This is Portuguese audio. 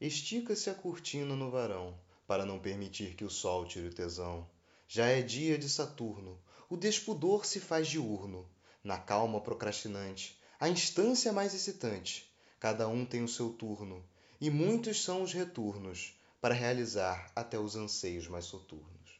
estica-se a cortina no varão para não permitir que o sol tire o tesão. Já é dia de saturno o despudor se faz diurno. Na calma procrastinante a instância é mais excitante. Cada um tem o seu turno e muitos são os retornos para realizar até os anseios mais soturnos.